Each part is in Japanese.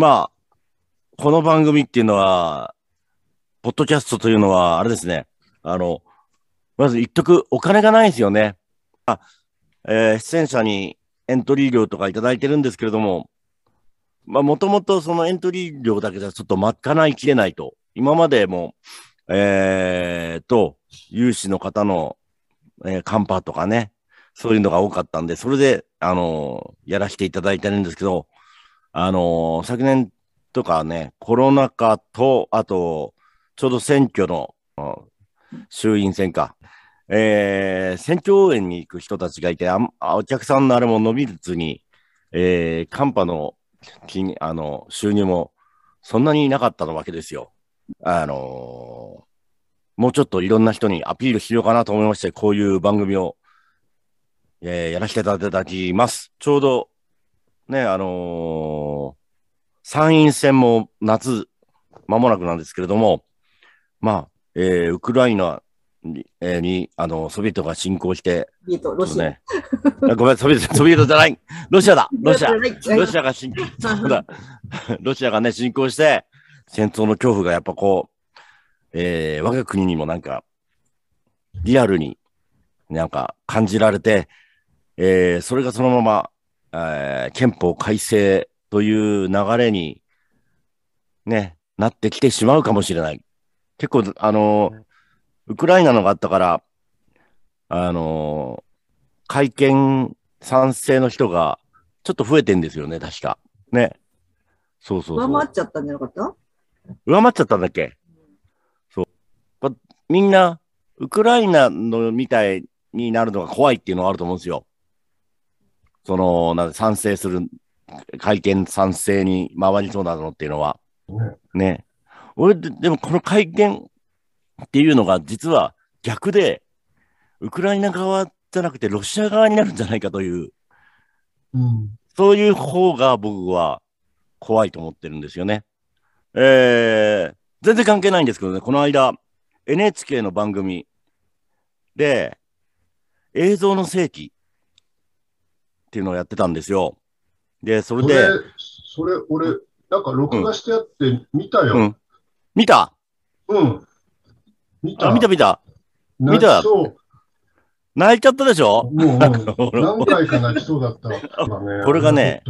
まあ、この番組っていうのは、ポッドキャストというのは、あれですね。あの、まず言っとく、お金がないですよね。あ、えー出演者にエントリー料とかいただいてるんですけれども、まあ、もともとそのエントリー料だけじゃちょっと賄いきれないと。今までも、えーと、有志の方の、えーカンパとかね、そういうのが多かったんで、それで、あのーやらせていただいてるんですけど、あのー昨年とかね、コロナ禍と、あと、ちょうど選挙の、衆院選か、えー選挙応援に行く人たちがいて、あお客さんのあれも伸びずに、えー、カンパの金あの収入もそんなになかったわけですよ。あのーもうちょっといろんな人にアピールしようかなと思いまして、こういう番組を、えーやらせていただきます。ちょうど、ね、あのー参院選も夏、間もなくなんですけれども、まあ、えーウクライナに、えーにあの、ソビエトが侵攻して、ビート、ロシア。ね、あごめん、ソビエト、ソビエトじゃない、ロシアだ、ロシア、はい。ロシアが侵攻、ロシアがね、侵攻して、戦争の恐怖がやっぱこう、えー我が国にもなんか、リアルになんか感じられて、えーそれがそのまま、えー憲法改正という流れに、ね、なってきてしまうかもしれない。結構、あのーウクライナのがあったから、あのー会見賛成の人がちょっと増えてんですよね、確か。ね。そうそうそう。上回っちゃったんじゃなかった？上回っちゃったんだっけ？そう。まみんな、ウクライナのみたいになるのが怖いっていうのがあると思うんですよ。その、なんで賛成する、会見賛成に回りそうなのっていうのは。ねね。俺で、でもこの会見っていうのが実は逆で、ウクライナ側じゃなくてロシア側になるんじゃないかという、うん。そういう方が僕は怖いと思ってるんですよね。えー、全然関係ないんですけどね、この間、NHK の番組で、映像の世紀っていうのをやってたんですよ。で、それで、それ、それ、俺、なんか録画してあって見たよ。うん見た？うん。見た。あ、見た見た見た泣いちゃったでしょ？もう、何回か泣きそうだったね。これがね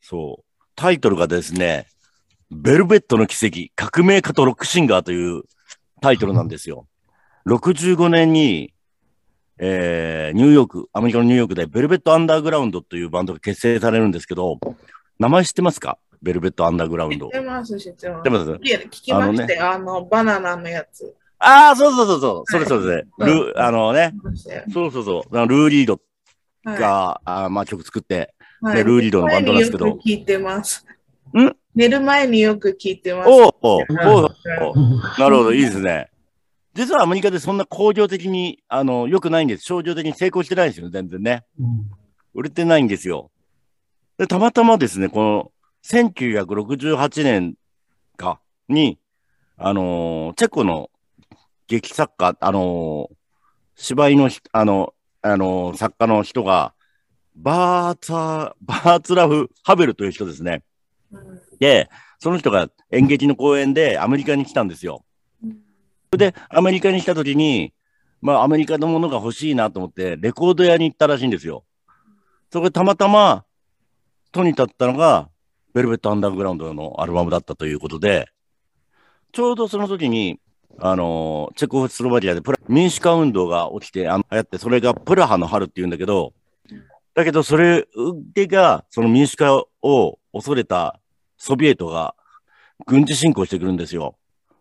そう。タイトルがですね、ベルベットの奇跡、革命家とロックシンガーというタイトルなんですよ。65年に、えー、ニューヨーク、アメリカのニューヨークでベルベットアンダーグラウンドというバンドが結成されるんですけど、名前知ってますか？ベルベットアンダーグラウンド。知ってます、知ってます？ます聞きまして、あの,、バナナのやつ。ああ、そうそうそうそう、それそれそれ。ルー、あのね、そうそうそう、あのルー・リードはい。が、あーまあ曲作って、はい。でルーリードのバンドなんですけど。聞いてます。ん？寝る前によく聞いてます。おうおおおう。なるほど、いいですね。実はアメリカでそんな工業的に、あの、良くないんです。商業的に成功してないんですよ、全然ね。うん売れてないんですよ。で、たまたまですね、この、1968年か、に、あのーチェコの劇作家、あのー芝居のひ、あの、あのー作家の人が、バーツァ、バーツラフ・ハベルという人ですね。うんで、その人が演劇の公演でアメリカに来たんですよ。それで、アメリカに来た時に、まあ、アメリカのものが欲しいなと思って、レコード屋に行ったらしいんですよ。そこでたまたま、手に立ったのが、ベルベット・アンダーグラウンドのアルバムだったということで、ちょうどその時に、あのチェコスロバキアでプラ民主化運動が起きて、あの流行って、それがプラハの春っていうんだけど、だけど、それが、その民主化を恐れたソビエトが軍事侵攻してくるんですよ。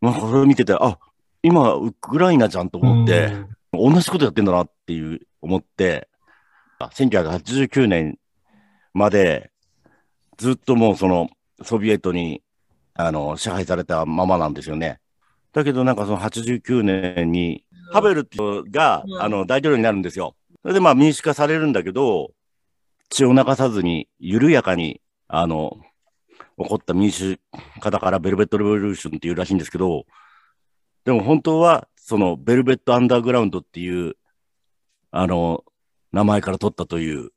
まあ、これを見てて、あ、今、ウクライナじゃんと思って、同じことやってんだなっていう思って、1989年までずっともうそのソビエトにあの支配されたままなんですよね。だけどなんかその89年にハベルっていが、うんあの大統領になるんですよ。それでまあ民主化されるんだけど、血を流さずに緩やかにあの起こった民主化だからベルベット・レボリューションっていうらしいんですけど、でも本当はそのベルベット・アンダーグラウンドっていうあの名前から取ったという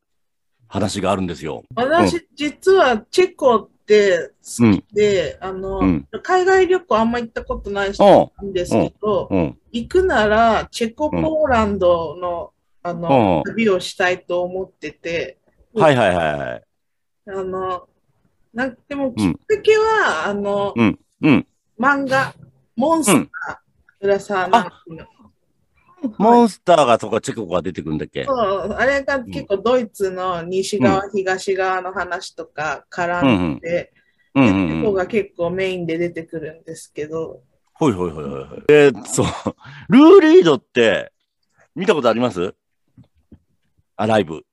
話があるんですよ。私、実はチェコって好うん。きで、あの、うん海外旅行あんま行ったことない人おなんですけど、うん。行くならチェコ、ポーランドの、あの、うん旅をしたいと思ってて、はいはいはいはい。あの、なんでもうんきっかけは、あの、うん。うん。漫画、モンスター、浦沢直樹の。モンスターがそこチェコが出てくるんだっけ？そう、あれが結構ドイツの西側、東側の話とか絡んで、うんうんうん。ェコが結構メインで出てくるんですけど、ほいほいほいほいほい。えーそう。ルーリードって見たことあります？あ、ライブ。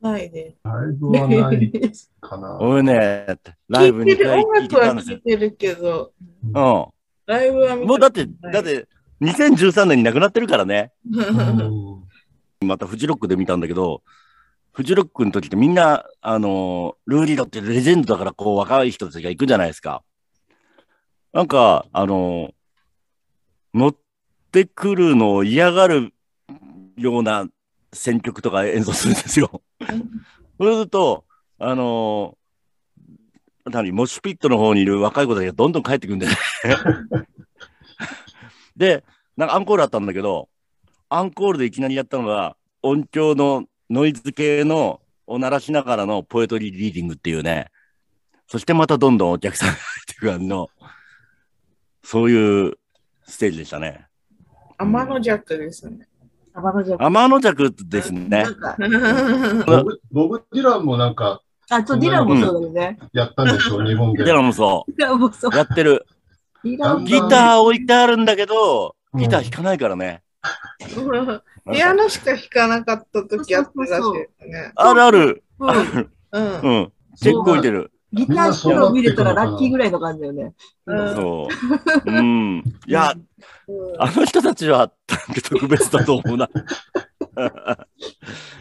ないで。ライブはないかな。俺ね、ライブ2聞いてる、音楽はんですよ。聞いてるけど、うん。ライブは見もうだって、だって、2013年に亡くなってるからね。うんまたフジロックで見たんだけど、フジロックの時ってみんな、あのールーリードってレジェンドだから、こう、若い人たちが行くじゃないですか。なんか、あのー乗ってくるのを嫌がるような選曲とか演奏するんですよ。そうすると、あのー何、モッシュピットの方にいる若い子たちがどんどん帰ってくるんだよね。で、なんかアンコールあったんだけど、アンコールでいきなりやったのが、音響のノイズ系のを鳴らしながらのポエトリーリーディングっていうね、そしてまたどんどんお客さんが入ってくるの、そういうステージでしたね。天の弱ですね。天の弱。天の弱ですねな。んか、ボブボブ・ディランもなんかあ、そう、ディランもそうだよね。やったんでしょ、日本でデ。ラもそディランもそうう、。やってる。ギター置いてあるんだけど、ギター弾かないからね。ピアノしか弾かなかった時あったらしい。あるある。うん。結構置いてる。ギター弾くのを見れたらラッキーぐらいの感じだよね。うんそう。うん。いや、うんあの人たちは特別だと思うな。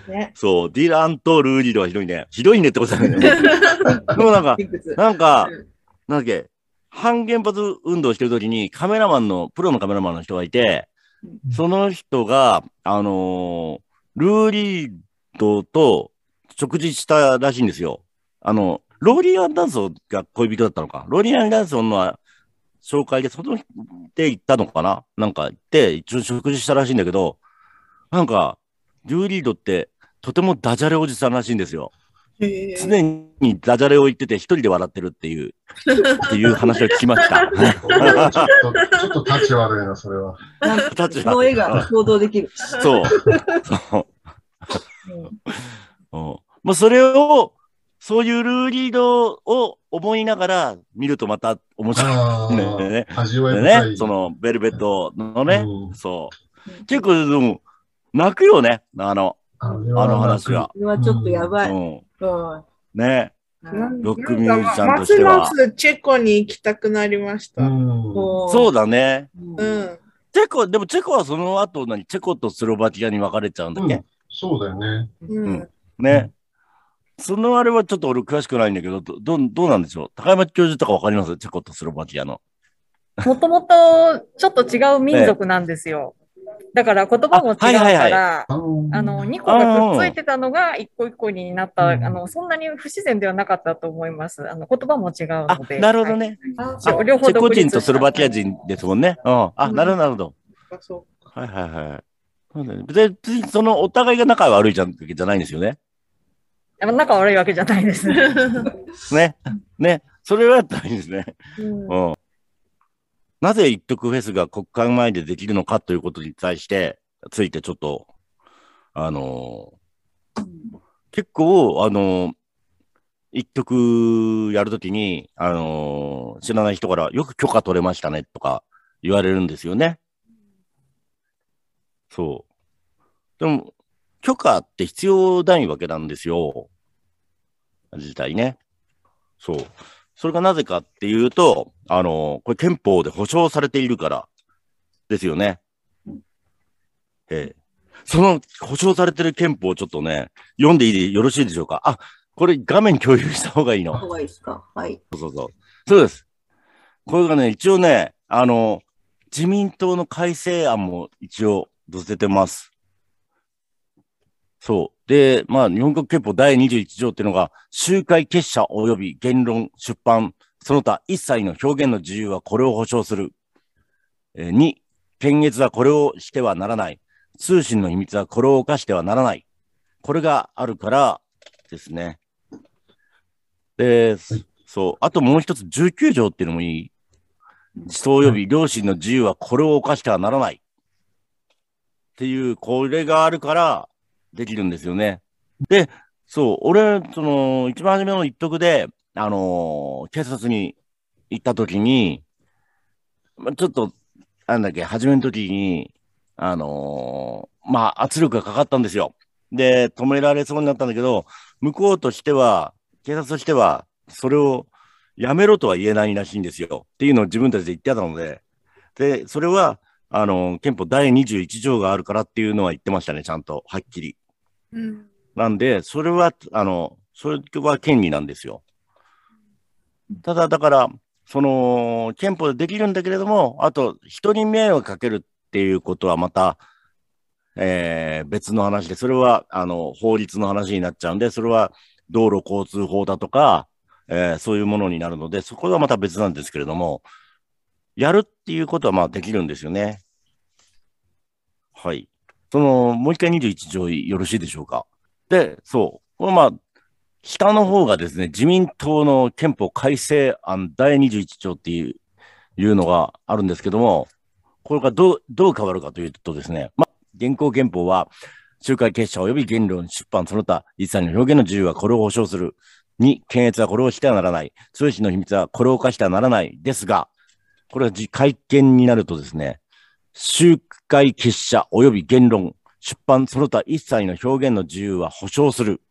ね。そう、ディランとルーリードはひどいね。ひどいねってことだよね。でもなんか、なんかうん、なんだっけ、反原発運動してるときにカメラマンの、プロのカメラマンの人がいて、その人が、あのールーリードと食事したらしいんですよ。あの、ローリー・アンダンソンが恋人だったのか。ローリー・アンダンソンの紹介で、そので行ったのかな？なんか行って、一応食事したらしいんだけど、なんか、ルーリードってとてもダジャレおじさんらしいんですよ。常にダジャレを言ってて一人で笑ってるっていう、っていう話を聞きました。ちょっと、ちょっとタッチ悪いな、それは。なんか立その絵が想像できる。そう。そう。うん。まあ、それを、そういうルーリードを思いながら見るとまた面白あいね。あ、味わいで深い。ね、そのベルベットのね、うんそう。結構、でも、泣くよね、あの、ああの話は。これはちょっとやばい。ううん。ん。ね。うんロックミュージシャンとしてはますますチェコに行きたくなりました。うん。もそうだね。うんうん。チェコ、でもチェコはその後何チェコとスロバキアに分かれちゃうんだっけ、そうだよね。うん。ね。そのあれはちょっと俺詳しくないんだけど、どどうどうなんでしょう？高山教授とか分かります？チェコとスロバキアの。もともとちょっと違う民族なんですよ。だから言葉も違うかあはいはいら、あのあの、2個がくっついてたのが一個一個になった、あうんの、そんなに不自然ではなかったと思います。あの、言葉も違うあの、で。なるほどね。あ、そうあ両方独立チェコ人とスロバキア人ですもんね。うん。あ、うんなるほど、なるほど。はいはいはい。そうだね別にそのお互いが仲悪いじゃんじゃないんですよね。はい。仲悪いわけじゃないです。う。ね。ね。それはやったらいいんですね。うんうん。なぜ一徳フェスが国会前でできるのかということに対して、ついてちょっと、あのー結構、あのー一徳やるときに、あのー知らない人からよく許可取れましたねとか言われるんですよね。そう。でも、許可って必要ないわけなんですよ。自体ね。そう。それがなぜかっていうと、あのこれ憲法で保障されているからですよね。ええ。その保障されてる憲法をちょっとね、読んでいいでよろしいでしょうか？あ、これ画面共有した方がいいの。方がいいですかはい。そうそうそう。そうです。これがね、一応ね、あの、自民党の改正案も一応載せてます。そう。で、まあ、日本国憲法第21条っていうのが、集会結社及び言論、出版、その他一切の表現の自由はこれを保障する。えー、2、検閲はこれをしてはならない。通信の秘密はこれを犯してはならない。これがあるからですね。で、そう。あともう一つ、19条っていうのもいい。思想及び良心の自由はこれを犯してはならない。っていう、これがあるからできるんですよね。で、そう、俺、その、一番初めの一徳で、あのー警察に行った時に、まちょっと、なんだっけ、初めの時に、あのーまあ、圧力がかかったんですよ。で、止められそうになったんだけど、向こうとしては、警察としては、それをやめろとは言えないらしいんですよ。っていうのを自分たちで言ってたので、で、それは、あの、憲法第21条があるからっていうのは言ってましたね、ちゃんと、はっきり。うん。なんで、それは、あの、それは権利なんですよ。ただ、だから、その、憲法でできるんだけれども、あと、人に迷惑かけるっていうことはまた、えー別の話で、それは、あの、法律の話になっちゃうんで、それは道路交通法だとか、えーそういうものになるので、そこはまた別なんですけれども、やるっていうことはまあできるんですよね。はい。その、もう一回21条よろしいでしょうか？で、そう。これまあ、下の方がですね、自民党の憲法改正案第21条っていういうのがあるんですけども、これがどう、どう変わるかというとですね、まあ、現行憲法は、集会結社及び言論、出版、その他、一切の表現の自由はこれを保障する。に、検閲はこれをしてはならない。通信の秘密はこれを犯してはならない。ですが、これは会見になるとですね、集会結社及び言論、出版、その他一切の表現の自由は保障する。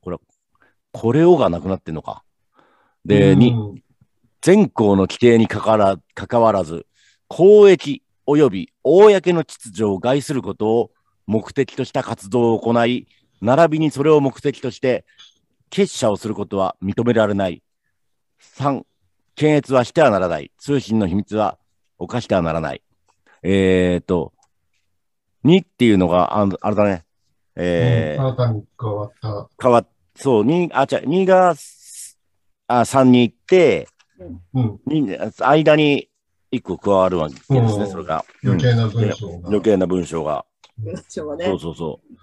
これ、これをがなくなってんのか。で、に、うん全項の規定にかかわら関わらず、公益及び公の秩序を害することを目的とした活動を行い、並びにそれを目的として結社をすることは認められない。3、検閲はしてはならない。通信の秘密は犯してはならない。えーと、2っていうのが、ああれだね。えー新たに加わった。変わっ、そう、2、あ、じゃ2が、あ、3に行って、うん。に間に1個加わるわけですね、うんそれが。余計な文章が。余計な文章が。しょうがねそう。そうそう。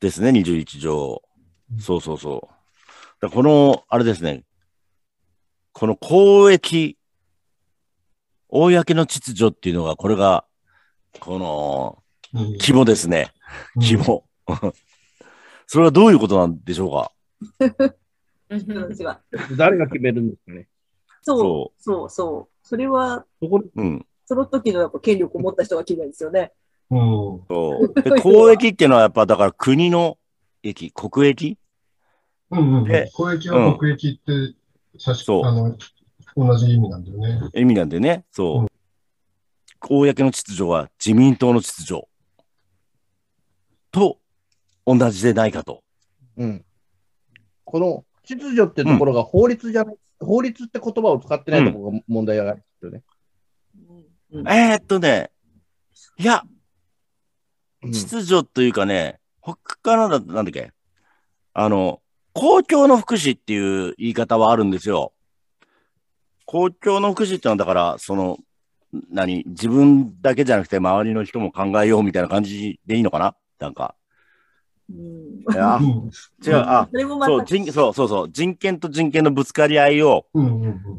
ですね、21条。そうそうそう。だこの、あれですね、この公益、公の秩序っていうのが、これが、この、うん肝ですね。肝。それはどういうことなんでしょうか？誰が決めるんですかね？そうそ、そう、そう。それは、そこでうん。その時のやっぱ権力を持った人が決めるんですよね。うん。そう。で、公益っていうのはやっぱだから国の益、国益？うんうんで。公益は国益って、さし、そうあの、同じ意味なんだよね。意味なんでね。そう。公の秩序は自民党の秩序と同じでないかと。うん。この秩序ってところが法律じゃない、法律って言葉を使ってないところが問題があるんですよね。うんえー、っとね、いや、うん秩序というかね、他のだ、なんだっけ、あの、公共の福祉っていう言い方はあるんですよ。公共の福祉ってのは、だから、その、何、自分だけじゃなくて周りの人も考えようみたいな感じでいいのかな？なんか。うんいやうん。違う、あ、そう、た、人、そうそうそう、人権と人権のぶつかり合いを。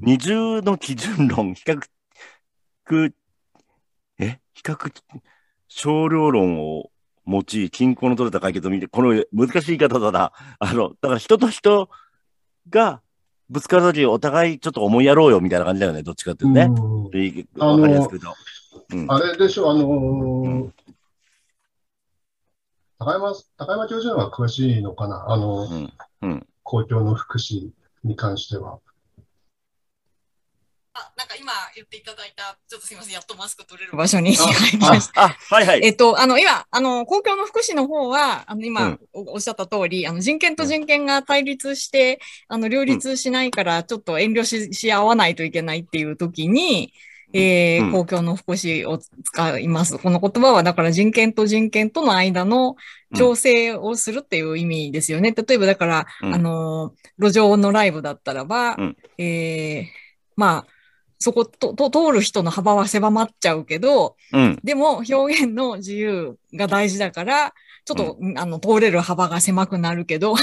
二重の基準論、比較、え？比較、少量論を用い、均衡の取れた解決を見て、この難しい言い方だな。あの、だから人と人がぶつかるときお互いちょっと思いやろうよみたいな感じだよね、どっちかっていうとね。うんあのわかりやすく言うと。うん。あれでしょ、あのーうん高山、高山教授の方が詳しいのかな？あの、うん。うん。公共の福祉に関しては。あ、なんか今言っていただいた、ちょっとすみません、やっとマスク取れる場所にあ入りました。あ、あはいはい。えっと、あの、今、あの、公共の福祉の方は、あの、今、うんおおっしゃった通り、あの、人権と人権が対立して、あの、両立しないから、ちょっと遠慮し、し合わないといけないっていう時に、うんえー公共の福祉を使います。この言葉は、だから人権と人権との間の調整をするっていう意味ですよね。例えば、だから、うんあのー、路上のライブだったらば、うんえーまあ、そことと通る人の幅は狭まっちゃうけど、うん。でも表現の自由が大事だから、ちょっと、あの、通れる幅が狭くなるけど、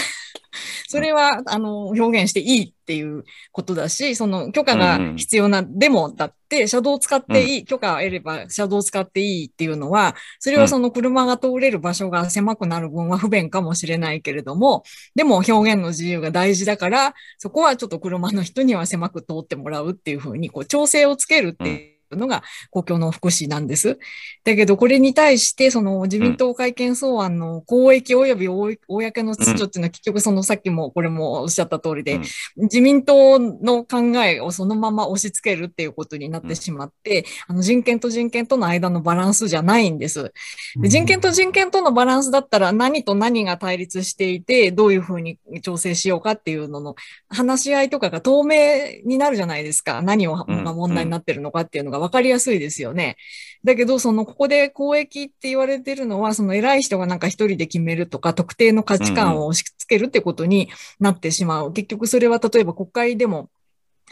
それは、あの、表現していいっていうことだし、その許可が必要なデモだって、車道を使っていい、許可を得れば車道を使っていいっていうのは、それはその車が通れる場所が狭くなる分は不便かもしれないけれども、でも表現の自由が大事だから、そこはちょっと車の人には狭く通ってもらうっていうふうに、こう、調整をつけるっていう。のが公共の福祉なんです。だけど、これに対して、その自民党改憲草案の公益及び公の秩序っていうのは結局そのさっきもこれもおっしゃった通りで、うん自民党の考えをそのまま押し付けるっていうことになってしまって、あの人権と人権との間のバランスじゃないんです。で人権と人権とのバランスだったら何と何が対立していて、どういうふうに調整しようかっていうのの話し合いとかが透明になるじゃないですか。何を問題になってるのかっていうのが分かりやすいですよね。だけど、その、ここで公益って言われてるのは、その偉い人がなんか一人で決めるとか、特定の価値観を押し付けるってことになってしまう。結局それは例えば国会でも、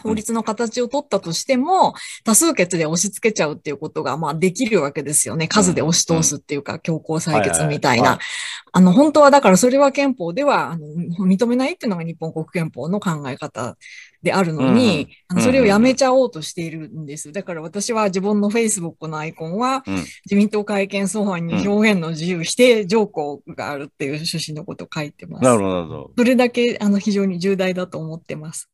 法律の形を取ったとしても、多数決で押し付けちゃうっていうことが、まあできるわけですよね。数で押し通すっていうか、強行採決みたいな。あの、本当はだからそれは憲法では、あの、認めないっていうのが日本国憲法の考え方であるのに、あのそれをやめちゃおうとしているんです。だから私は自分の Facebook のアイコンは、うん自民党改憲草案に表現の自由否定条項があるっていう趣旨のことを書いてます。なるほど、なるほど。それだけ、あの、非常に重大だと思ってます。